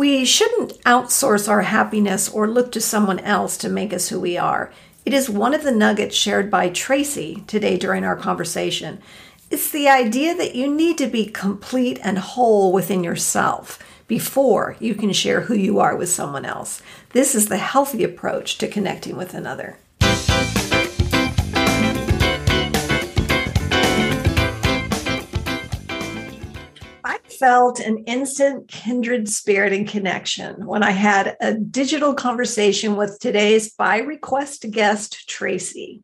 We shouldn't outsource our happiness or look to someone else to make us who we are. It is one of the nuggets shared by Tracy today during our conversation. It's the idea that you need to be complete and whole within yourself before you can share who you are with someone else. This is the healthy approach to connecting with another. Felt an instant kindred spirit and connection when I had a digital conversation with today's by request guest, Tracy.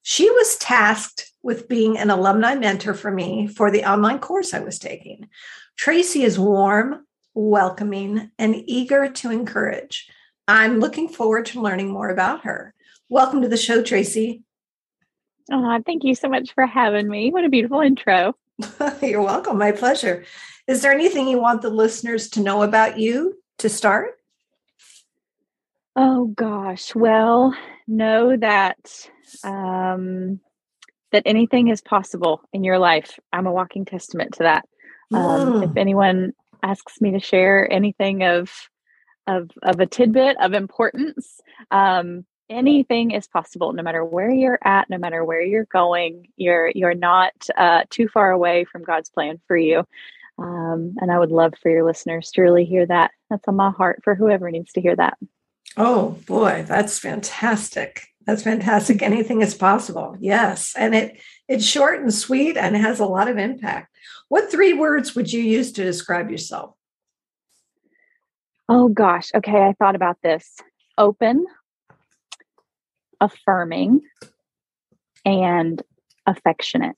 She was tasked with being an alumni mentor for me for the online course I was taking. Tracy is warm, welcoming, and eager to encourage. I'm looking forward to learning more about her. Welcome to the show, Tracy. Oh, thank you so much for having me. What a beautiful intro. You're welcome. My pleasure. Is there anything you want the listeners to know about you to start? Oh gosh. Well, know that um, that anything is possible in your life. I'm a walking testament to that. Um, mm. If anyone asks me to share anything of of of a tidbit of importance, um, anything is possible. No matter where you're at, no matter where you're going, you're you're not uh, too far away from God's plan for you. Um, and I would love for your listeners to really hear that. That's on my heart for whoever needs to hear that. Oh boy, that's fantastic. That's fantastic. Anything is possible. Yes. And it it's short and sweet and has a lot of impact. What three words would you use to describe yourself? Oh gosh. Okay, I thought about this. Open, affirming, and affectionate.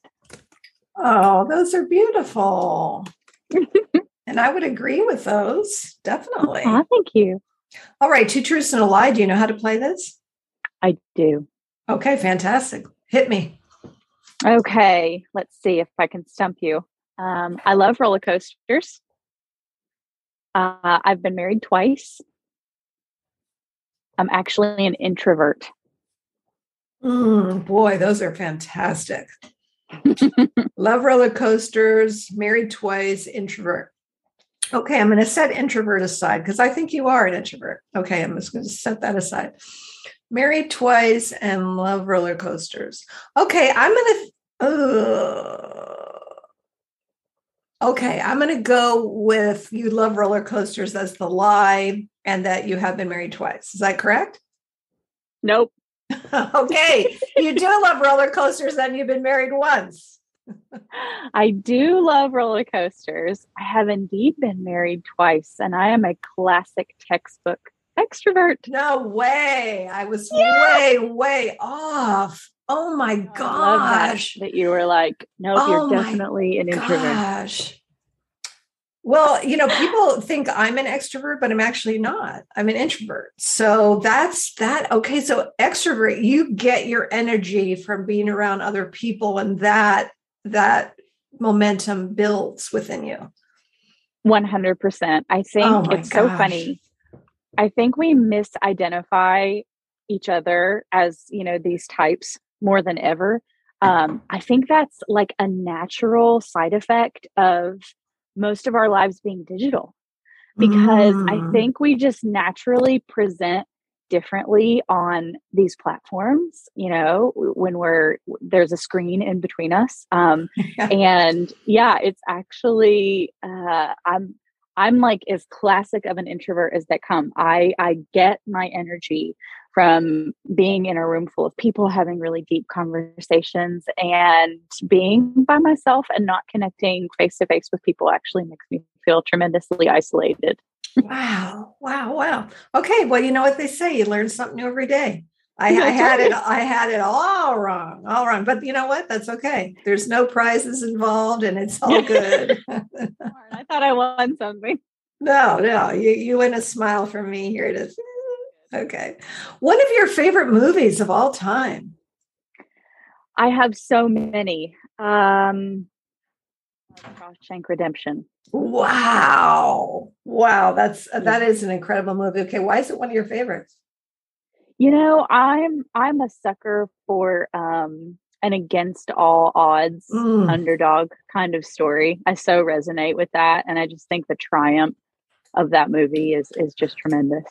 Oh, those are beautiful and I would agree with those, definitely. Oh, thank you. All right, two truths and a lie. Do you know how to play this? I do. Okay, fantastic. Hit me. Okay, let's see if I can stump you. Um, I love roller coasters. Uh, I've been married twice. I'm actually an introvert. Mm, boy, those are fantastic. Love roller coasters, married twice, introvert. Okay, I'm going to set introvert aside because I think you are an introvert. Okay, I'm just going to set that aside. Married twice and love roller coasters. Okay, I'm going to. Uh, okay, I'm going to go with you love roller coasters as the lie and that you have been married twice. Is that correct? Nope. okay. you do love roller coasters and you've been married once. I do love roller coasters. I have indeed been married twice, and I am a classic textbook extrovert. No way. I was way, way off. Oh my gosh. That, that, you were like, no, oh you're definitely an introvert. Well, you know, people think I'm an extrovert, but I'm actually not. I'm an introvert. So that's that. Okay. So extrovert, you get your energy from being around other people and that that momentum builds within you. 100%. I think oh it's gosh. so funny. I think we misidentify each other as, you know, these types more than ever. Um, I think that's like a natural side effect of most of our lives being digital because mm. I think we just naturally present differently on these platforms you know when we're there's a screen in between us um and yeah it's actually uh i'm i'm like as classic of an introvert as that come i i get my energy from being in a room full of people having really deep conversations and being by myself and not connecting face to face with people actually makes me feel tremendously isolated. wow. Wow. Wow. Okay. Well, you know what they say, you learn something new every day. I, I, had it. I had it all wrong, all wrong. But you know what? That's okay. There's no prizes involved, and it's all good. I thought I won something. No, no. You you win a smile from me here to Okay. One of your favorite movies of all time? I have so many. Um, Shawshank Redemption. Wow. Wow. That's that is an incredible movie. Okay. Why is it one of your favorites? You know, I'm I'm a sucker for um an against all odds mm. underdog kind of story. I so resonate with that. And I just think the triumph of that movie is is just tremendous.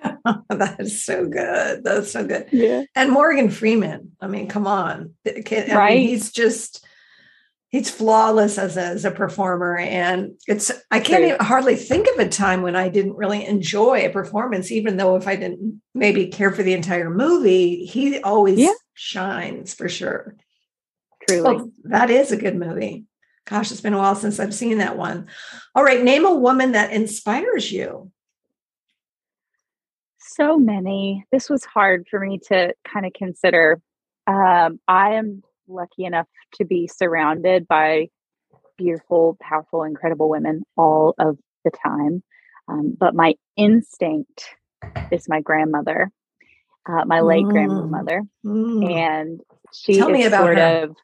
that is so good. That's so good. Yeah. And Morgan Freeman. I mean, come on. Right. Mean, he's just he's flawless as a, as a performer. And it's I can't even, hardly think of a time when I didn't really enjoy a performance, even though if I didn't maybe care for the entire movie, he always yeah. shines for sure. Truly. Well, that is a good movie. Gosh, it's been a while since I've seen that one. All right, name a woman that inspires you so many. This was hard for me to kind of consider. Um, I am lucky enough to be surrounded by beautiful, powerful, incredible women all of the time. Um, but my instinct is my grandmother, uh, my late mm. grandmother. Mm. And she Tell is sort her. of,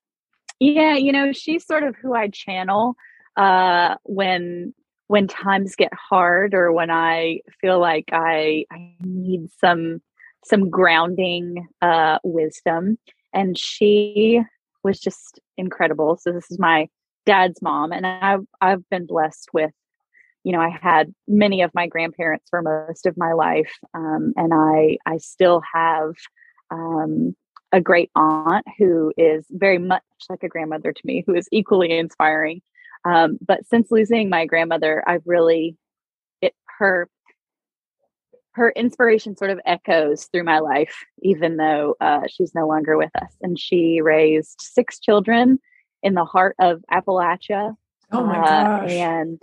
yeah, you know, she's sort of who I channel uh, when when times get hard or when I feel like I, I need some some grounding uh, wisdom. And she was just incredible. So this is my dad's mom, and I've I've been blessed with, you know, I had many of my grandparents for most of my life, um, and I I still have um, a great aunt who is very much like a grandmother to me, who is equally inspiring. Um, but since losing my grandmother, I've really it her her inspiration sort of echoes through my life, even though uh, she's no longer with us. And she raised six children in the heart of Appalachia. Oh my uh, gosh! And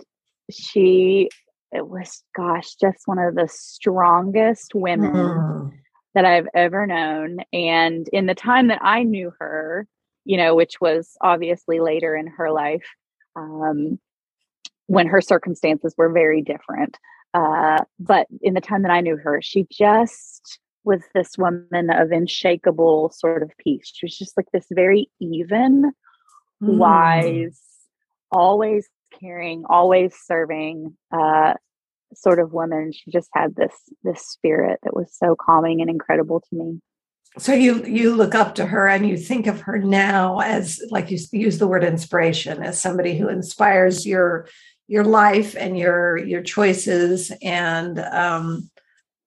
she, it was, gosh, just one of the strongest women mm. that I've ever known. And in the time that I knew her, you know, which was obviously later in her life, um, when her circumstances were very different. Uh, but in the time that I knew her, she just was this woman of unshakable sort of peace. She was just like this very even, mm. wise, always caring, always serving uh, sort of woman. She just had this this spirit that was so calming and incredible to me so you you look up to her and you think of her now as like you use the word inspiration as somebody who inspires your your life and your your choices. And um,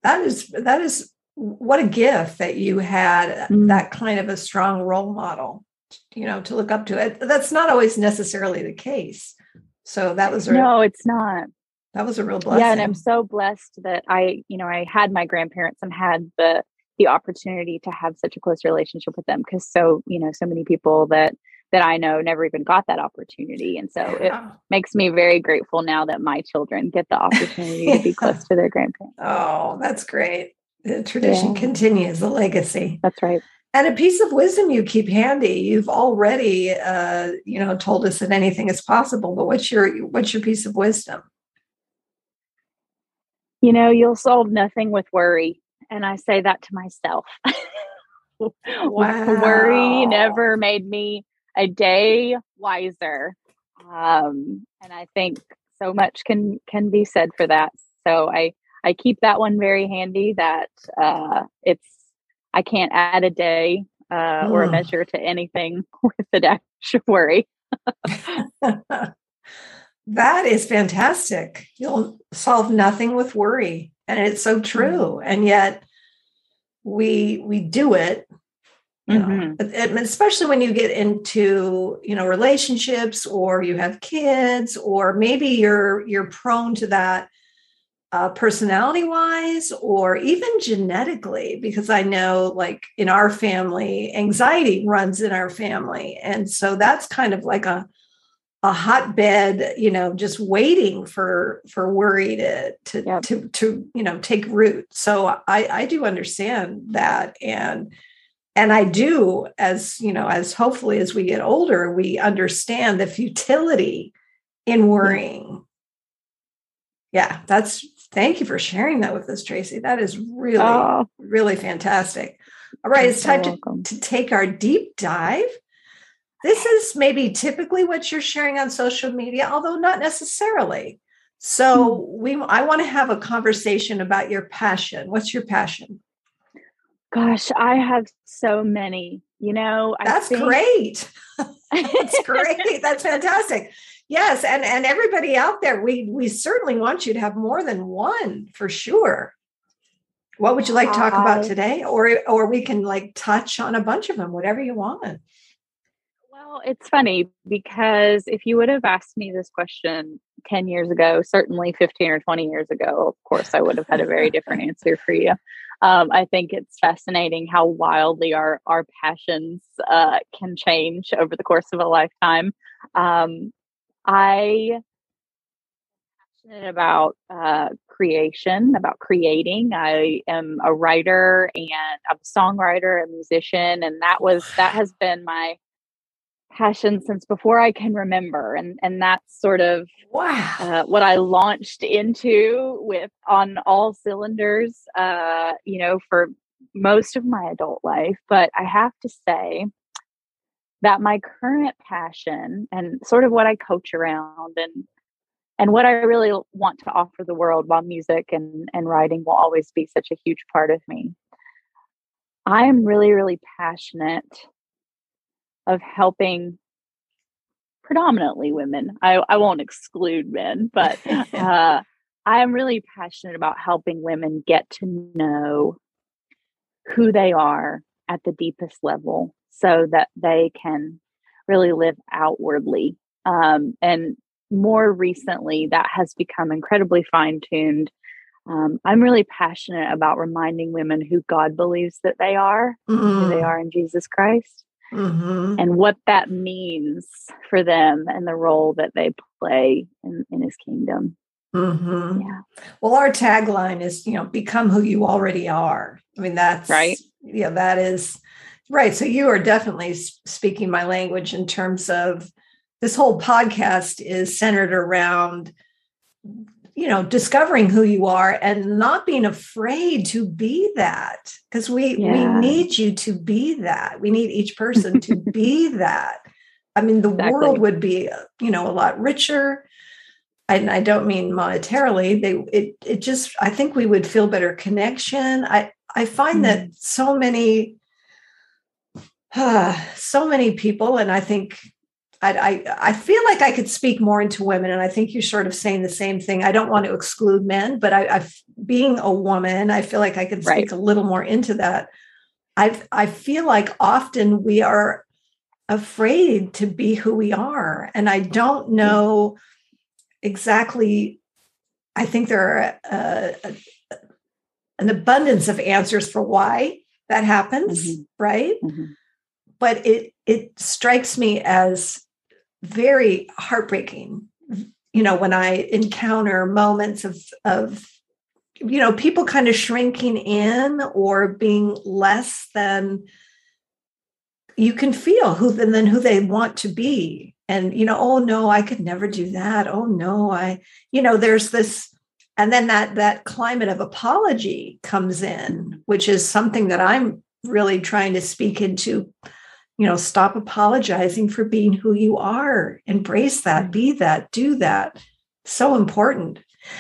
that is that is what a gift that you had mm. that kind of a strong role model you know to look up to. It that's not always necessarily the case. So that was a, no it's not. that was a real blessing yeah and i'm so blessed that i you know i had my grandparents and had the the opportunity to have such a close relationship with them because so you know so many people that that I know never even got that opportunity and so it makes me very grateful now that my children get the opportunity to be close to their grandparents. Oh, that's great. The tradition yeah. continues, the legacy. That's right. And a piece of wisdom you keep handy. You've already, uh, you know, told us that anything is possible. But what's your what's your piece of wisdom? You know, you'll solve nothing with worry. And I say that to myself. wow. Worry never made me a day wiser. Um, and I think so much can can be said for that. So I I keep that one very handy that uh, it's I can't add a day uh, or a measure to anything with the dash of worry. that is fantastic. You'll solve nothing with worry and it's so true mm-hmm. and yet we we do it you know mm-hmm. especially when you get into you know relationships or you have kids or maybe you're you're prone to that uh, personality wise or even genetically because i know like in our family anxiety runs in our family and so that's kind of like a a hotbed, you know, just waiting for for worry to to yep. to to you know take root. So I I do understand that and and I do as you know as hopefully as we get older we understand the futility in worrying. yeah, that's thank you for sharing that with us, Tracy. That is really, oh. really fantastic. All right, it's time to, to take our deep dive. This is maybe typically what you're sharing on social media, although not necessarily. So hmm. we I want to have a conversation about your passion. What's your passion? Gosh, I have so many. You know, that's think- great. that's great. That's fantastic. Yes, and and everybody out there, we we certainly want you to have more than one for sure. What would you like to talk about today, or or we can like touch on a bunch of them, whatever you want. Well, it's funny because if you would have asked me this question 10 years ago, certainly 15 or 20 years ago, of course, I would have had a very different answer for you. Um, I think it's fascinating how wildly our, our passions uh, can change over the course of a lifetime. Um, I passionate about uh, creation, about creating. I am a writer and I'm a songwriter, a musician, and that was that has been my passion since before I can remember, and and that's sort of wow uh, what I launched into with on all cylinders. Uh, you know, for most of my adult life, but I have to say that my current passion and sort of what I coach around and and what I really want to offer the world while music and, and writing will always be such a huge part of me. I am really, really passionate of helping predominantly women. I, I won't exclude men, but uh, I am really passionate about helping women get to know who they are at the deepest level so that they can really live outwardly. Um, and more recently, that has become incredibly fine tuned. Um, I'm really passionate about reminding women who God believes that they are, mm-hmm. who they mm-hmm. are in Jesus Christ mm-hmm. and what that means for them and the role that they play in, in his kingdom. Mm-hmm. Yeah. Well, our tagline is, you know, become who you already are. I mean, that's right. Yeah, that is right. So you are definitely speaking my language in terms of this whole podcast is centered around you know discovering who you are and not being afraid to be that because we yeah. we need you to be that. We need each person to be that. I mean the exactly. world would be you know a lot richer and i don't mean monetarily. They it it just i think we would feel better connection. I i find mm. that so many uh, so many people and i think I, I, feel like I could speak more into women, and I think you're sort of saying the same thing. I don't want to exclude men, but I, I being a woman, I feel like I could speak right. a little more into that. I I feel like often we are afraid to be who we are, and I don't know exactly. I think there are a, an abundance of answers for why that happens, mm-hmm. right? Mm-hmm. But it it strikes me as very heartbreaking you know when i encounter moments of of you know people kind of shrinking in or being less than you can feel who than than who they want to be. And you know oh no i could never do that. Oh no i you know there's this and then that that climate of apology comes in which is something that i'm really trying to speak into you know stop apologizing for being who you are. Embrace that be that do that. So important.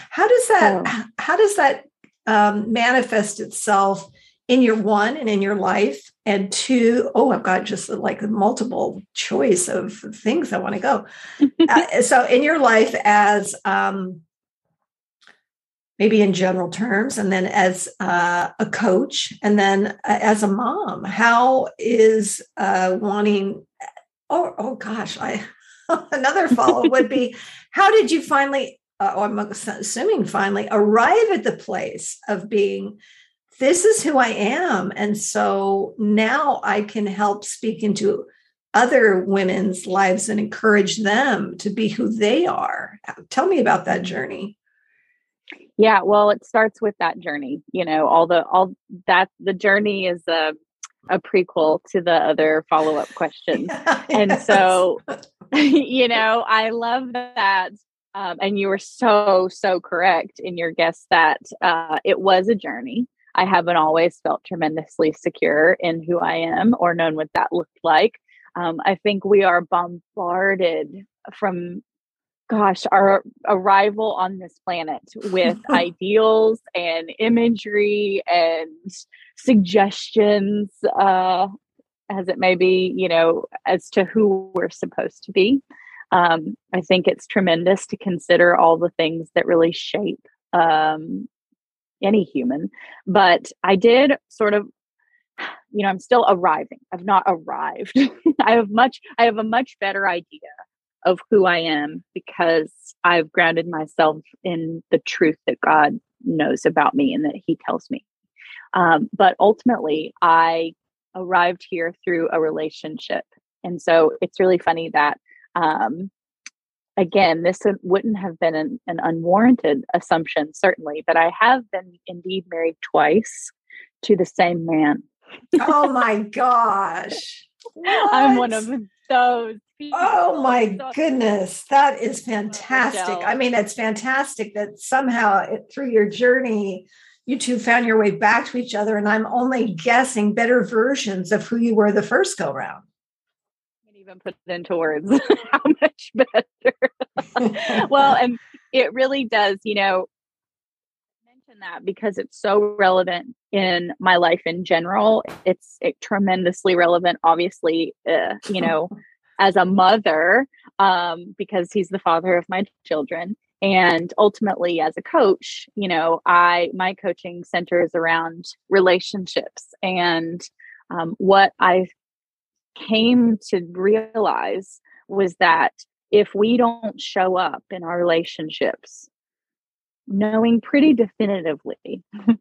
How does that oh. how does that um, manifest itself in your one and in your life? And two oh i've got just like multiple choice of things i want to go. Uh, so in your life as um, maybe in general terms, and then as uh, a coach, and then uh, as a mom? How is uh, wanting? Oh, oh gosh, I another follow would be: How did you finally? Uh, I'm assuming finally arrive at the place of being. This is who I am, and so now I can help speak into other women's lives and encourage them to be who they are. Tell me about that journey. Yeah, well, it starts with that journey. You know, all the all that the journey is a a prequel to the other follow up questions, yeah, and yes. so you know, I love that Um, and you were so, so correct in your guess that uh, it was a journey. I haven't always felt tremendously secure in who I am or known what that looked like. Um, I think we are bombarded from, gosh, our arrival on this planet with ideals and imagery and suggestions, uh, as it may be, you know, as to who we're supposed to be. Um, I think it's tremendous to consider all the things that really shape um, any human. But I did sort of, you know, I'm still arriving. I've not arrived. I have much, I have a much better idea of who I am because I've grounded myself in the truth that God knows about me and that He tells me. Um, but ultimately, I arrived here through a relationship. And so it's really funny that um, again, this wouldn't have been an, an, unwarranted assumption, certainly, but I have been indeed married twice to the same man. oh my gosh. What? I'm one of those. People. Oh my goodness. That is fantastic. I mean, it's fantastic that somehow it, through your journey, you two found your way back to each other. And I'm only guessing better versions of who you were the first go round Can even put it into words how much better. well, and it really does, you know, mention that because it's so relevant in my life in general. It's it, tremendously relevant, obviously, uh, you know, as a mother, um, because he's the father of my children. And ultimately, as a coach, you know, I my coaching centers around relationships and um, what I came to realize was that if we don't show up in our relationships knowing pretty definitively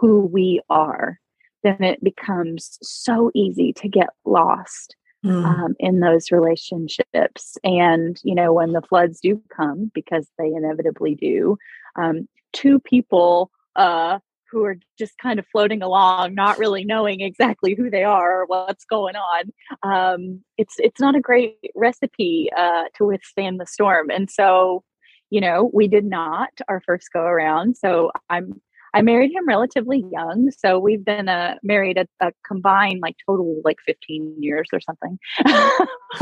who we are, then it becomes so easy to get lost mm. um, in those relationships. And, you know, when the floods do come, because they inevitably do, um, two people uh, who are just kind of floating along, not really knowing exactly who they are or what's going on. Um, it's it's not a great recipe uh, to withstand the storm. And so, you know, we did not our first go around. So I'm I married him relatively young, so we've been uh, married a, a, combined like total like 15 years or something,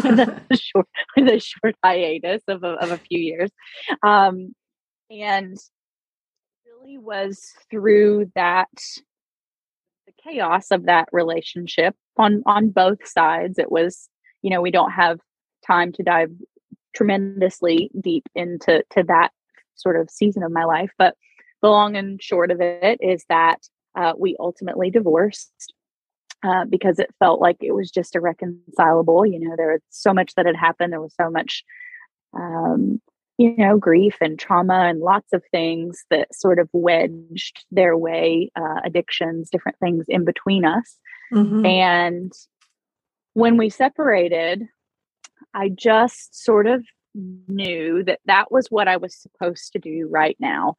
with, a short, with a short hiatus of a, of a few years. Um, and really was through that the chaos of that relationship on on both sides it was you know we don't have time to dive tremendously deep into to that sort of season of my life but the long and short of it is that uh, we ultimately divorced uh, because it felt like it was just irreconcilable you know there was so much that had happened there was so much um, you know, grief and trauma and lots of things that sort of wedged their way, uh, addictions, different things in between us. Mm-hmm. And when we separated, I just sort of knew that that was what I was supposed to do right now.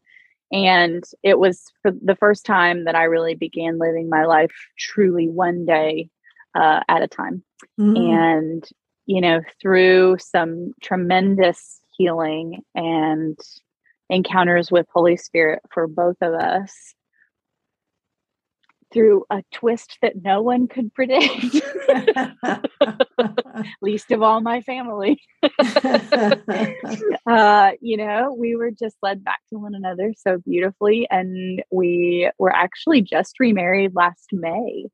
And it was for the first time that I really began living my life truly one day uh, at a time. Mm-hmm. And, you know, through some tremendous healing and encounters with Holy Spirit for both of us through a twist that no one could predict, least of all my family. uh, you know, we were just led back to one another so beautifully. And we were actually just remarried last May.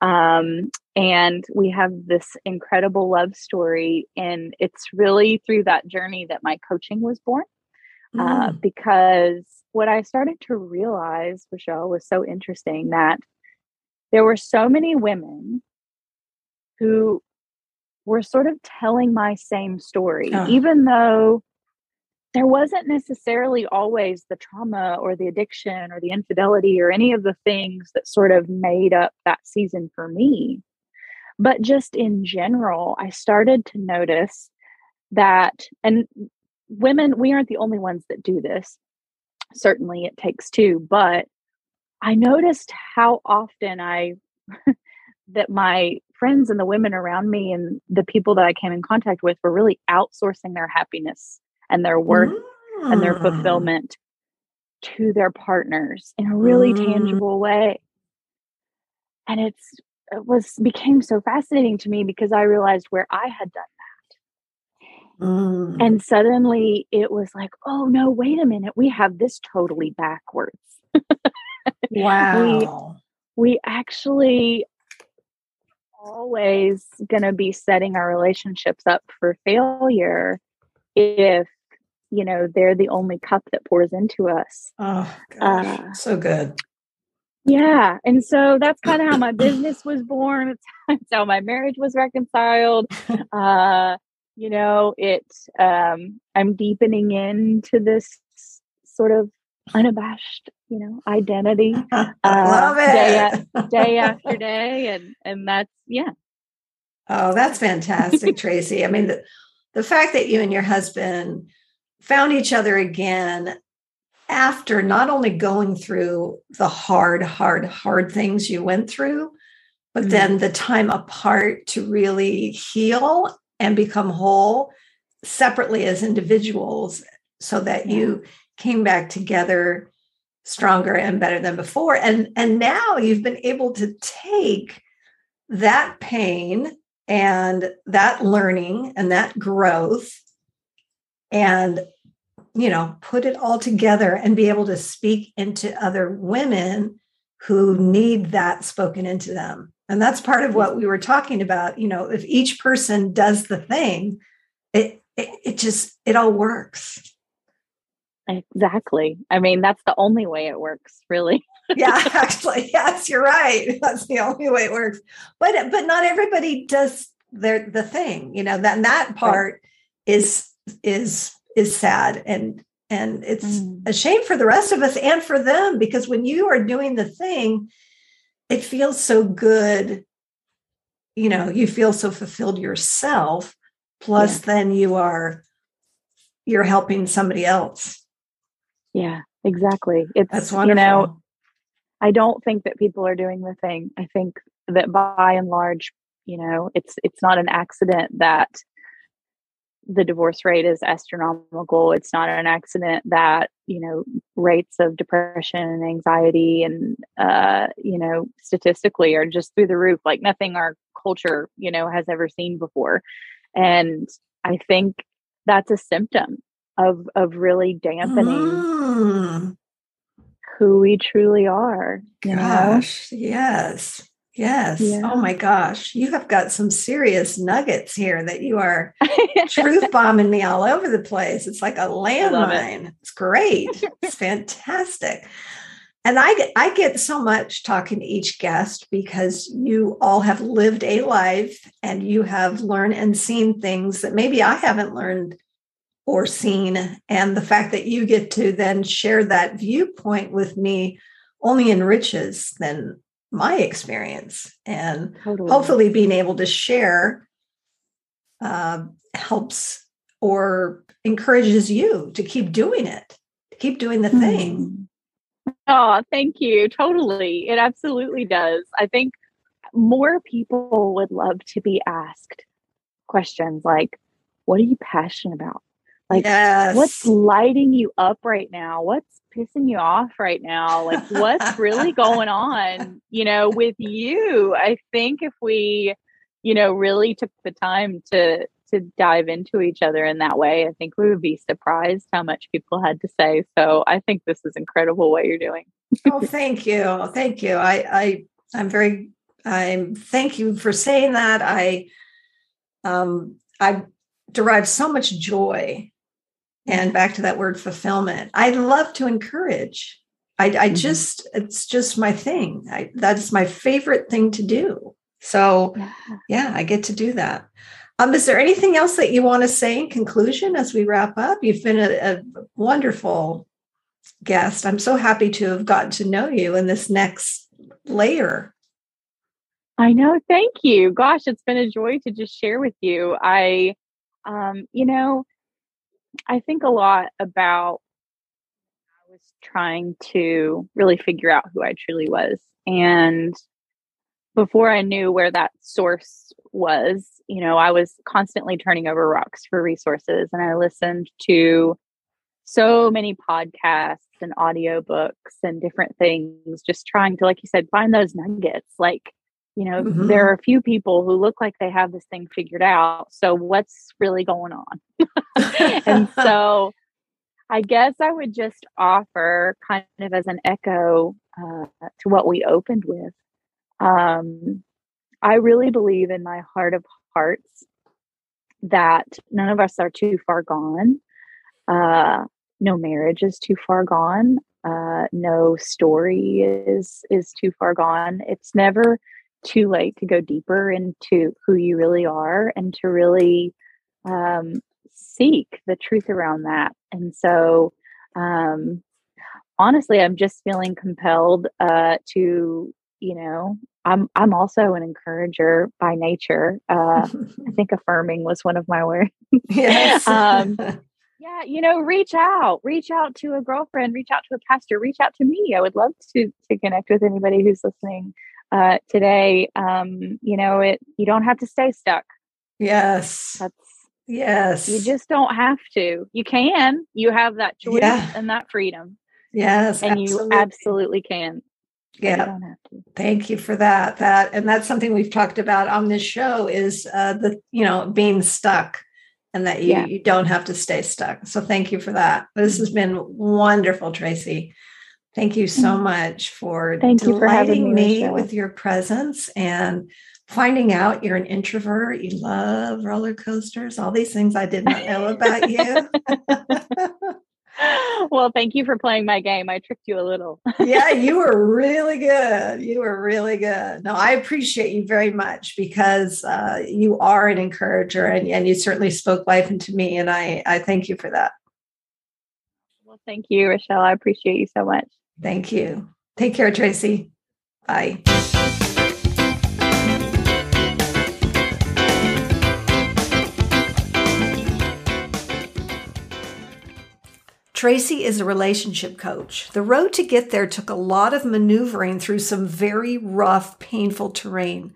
Um, and we have this incredible love story. And it's really through that journey that my coaching was born. Uh, mm. Because what I started to realize, Michelle, was so interesting that there were so many women who were sort of telling my same story, oh. even though there wasn't necessarily always the trauma or the addiction or the infidelity or any of the things that sort of made up that season for me. But just in general, I started to notice that, and women, we aren't the only ones that do this. Certainly it takes two, but I noticed how often I, that my friends and the women around me and the people that I came in contact with were really outsourcing their happiness and their worth mm. and their fulfillment to their partners in a really mm. tangible way. And it's it was became so fascinating to me because I realized where I had done that. Mm. And suddenly it was like, oh no, wait a minute, we have this totally backwards. wow. We, we actually always going to be setting our relationships up for failure if you know they're the only cup that pours into us. Oh gosh, uh, so good. yeah and so that's kind of how my business was born. It's, how my marriage was reconciled. Uh you know it um i'm deepening into this sort of unabashed you know identity uh, Love it. day, day after day and and that's yeah oh that's fantastic tracy i mean the, the fact that you and your husband found each other again after not only going through the hard hard hard things you went through but mm-hmm. then the time apart to really heal and become whole separately as individuals so that yeah. you came back together stronger and better than before. And and now you've been able to take that pain and that learning and that growth and you know put it all together and be able to speak into other women who need that spoken into them. And that's part of what we were talking about. You know if each person does the thing it it, it just it all works Exactly. I mean, that's the only way it works, really. yeah, actually, yes, you're right. That's the only way it works. But but not everybody does their the thing, you know. That that part right. is is is sad and and it's mm. a shame for the rest of us and for them because when you are doing the thing, it feels so good. You know, you feel so fulfilled yourself. Plus, yeah. then you are you're helping somebody else yeah, exactly. It's That's wonderful. you know, I don't think that people are doing the thing. I think that by and large, you know, it's it's not an accident that the divorce rate is astronomical. It's not an accident that, you know, rates of depression and anxiety and uh, you know, statistically are just through the roof, like nothing our culture, you know, has ever seen before. And I think that's a symptom of of really dampening mm. who we truly are. Gosh, know? yes. Yes. Yeah. Oh my gosh. You have got some serious nuggets here that you are truth bombing me all over the place. It's like a landmine. It. It's great. it's fantastic. And I I get so much talking to each guest because you all have lived a life and you have learned and seen things that maybe I haven't learned or seen. And the fact that you get to then share that viewpoint with me only enriches then my experience. And totally. hopefully being able to share uh, helps or encourages you to keep doing it, to keep doing the thing. Oh, thank you. Totally. It absolutely does. I think more people would love to be asked questions like, what are you passionate about? Like, yes. what's lighting you up right now? What's pissing you off right now? Like, what's really going on, you know, with you? I think if we, you know, really took the time to, to dive into each other in that way, I think we would be surprised how much people had to say. So I think this is incredible what you're doing. oh, thank you. Thank you. I, I, I'm very, I'm, thank you for saying that. I, um, I derive so much joy and back to that word fulfillment i love to encourage. I, I mm-hmm. just it's just my thing. I, that's my favorite thing to do. So yeah. yeah i get to do that. Um, is there anything else that you want to say in conclusion as we wrap up? You've been a, a wonderful guest. I'm so happy to have gotten to know you in this next layer. I know. Thank you. Gosh it's been a joy to just share with you. I um you know I think a lot about I was trying to really figure out who I truly was. And before I knew where that source was, you know, I was constantly turning over rocks for resources and I listened to so many podcasts and audiobooks and different things, just trying to, like you said, find those nuggets. Like, you know, mm-hmm. there are a few people who look like they have this thing figured out. So, what's really going on? and so, I guess I would just offer kind of as an echo uh, to what we opened with. Um, I really believe in my heart of hearts that none of us are too far gone. Uh, no marriage is too far gone. Uh, no story is is too far gone. It's never too late to go deeper into who you really are and to really um, seek the truth around that. And so, um, honestly, I'm just feeling compelled uh, to, you know, I'm I'm also an encourager by nature. Uh, I think affirming was one of my words. Yes. um, yeah, you know, reach out, reach out to a girlfriend, reach out to a pastor, reach out to me. I would love to to connect with anybody who's listening uh, today. Um, you know, it you don't have to stay stuck. Yes. That's yes. You just don't have to. You can. You have that choice yeah. and that freedom. Yes. And absolutely. you absolutely can. Yeah. Thank you for that. That and that's something we've talked about on this show is uh the you know being stuck and that you, yeah. you don't have to stay stuck. So thank you for that. This has been wonderful, Tracy. Thank you so mm. much for thank delighting for me, me with your presence and finding out you're an introvert. You love roller coasters, all these things I did not know about you. well, thank you for playing my game. I tricked you a little. yeah, you were really good. You were really good. No, I appreciate you very much because uh, you are an encourager and, and you certainly spoke life into me. And I, I thank you for that. Well, thank you, Rochelle. I appreciate you so much. Thank you. Take care, Tracy. Bye. Tracy is a relationship coach. The road to get there took a lot of maneuvering through some very rough, painful terrain.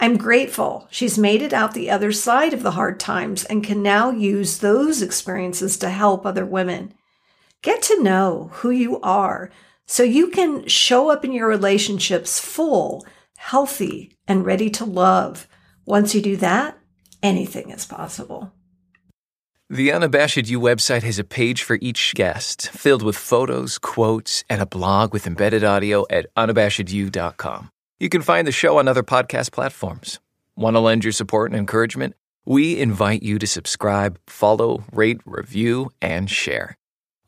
I'm grateful she's made it out the other side of the hard times and can now use those experiences to help other women. Get to know who you are so you can show up in your relationships full, healthy, and ready to love. Once you do that, anything is possible. The Unabashed You website has a page for each guest, filled with photos, quotes, and a blog with embedded audio at unabashedyou.com. You can find the show on other podcast platforms. Want to lend your support and encouragement? We invite you to subscribe, follow, rate, review, and share.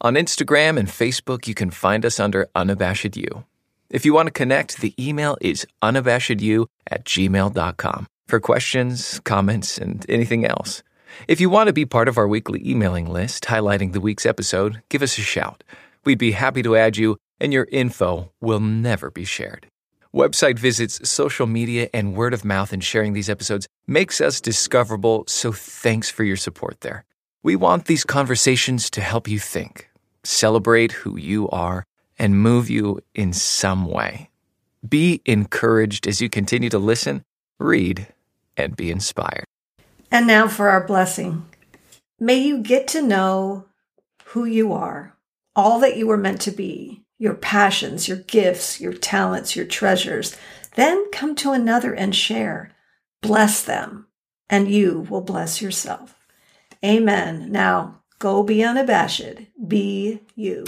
On Instagram and Facebook, you can find us under Unabashed You. If you want to connect, the email is unabashedyou at gmail.com for questions, comments, and anything else. If you want to be part of our weekly emailing list highlighting the week's episode, give us a shout. We'd be happy to add you, and your info will never be shared. Website visits, social media, and word of mouth in sharing these episodes makes us discoverable, so thanks for your support there. We want these conversations to help you think, celebrate who you are, and move you in some way. Be encouraged as you continue to listen, read, and be inspired. And now for our blessing. May you get to know who you are, all that you were meant to be, your passions, your gifts, your talents, your treasures. Then come to another and share. Bless them, and you will bless yourself. Amen. Now go be unabashed. Be you.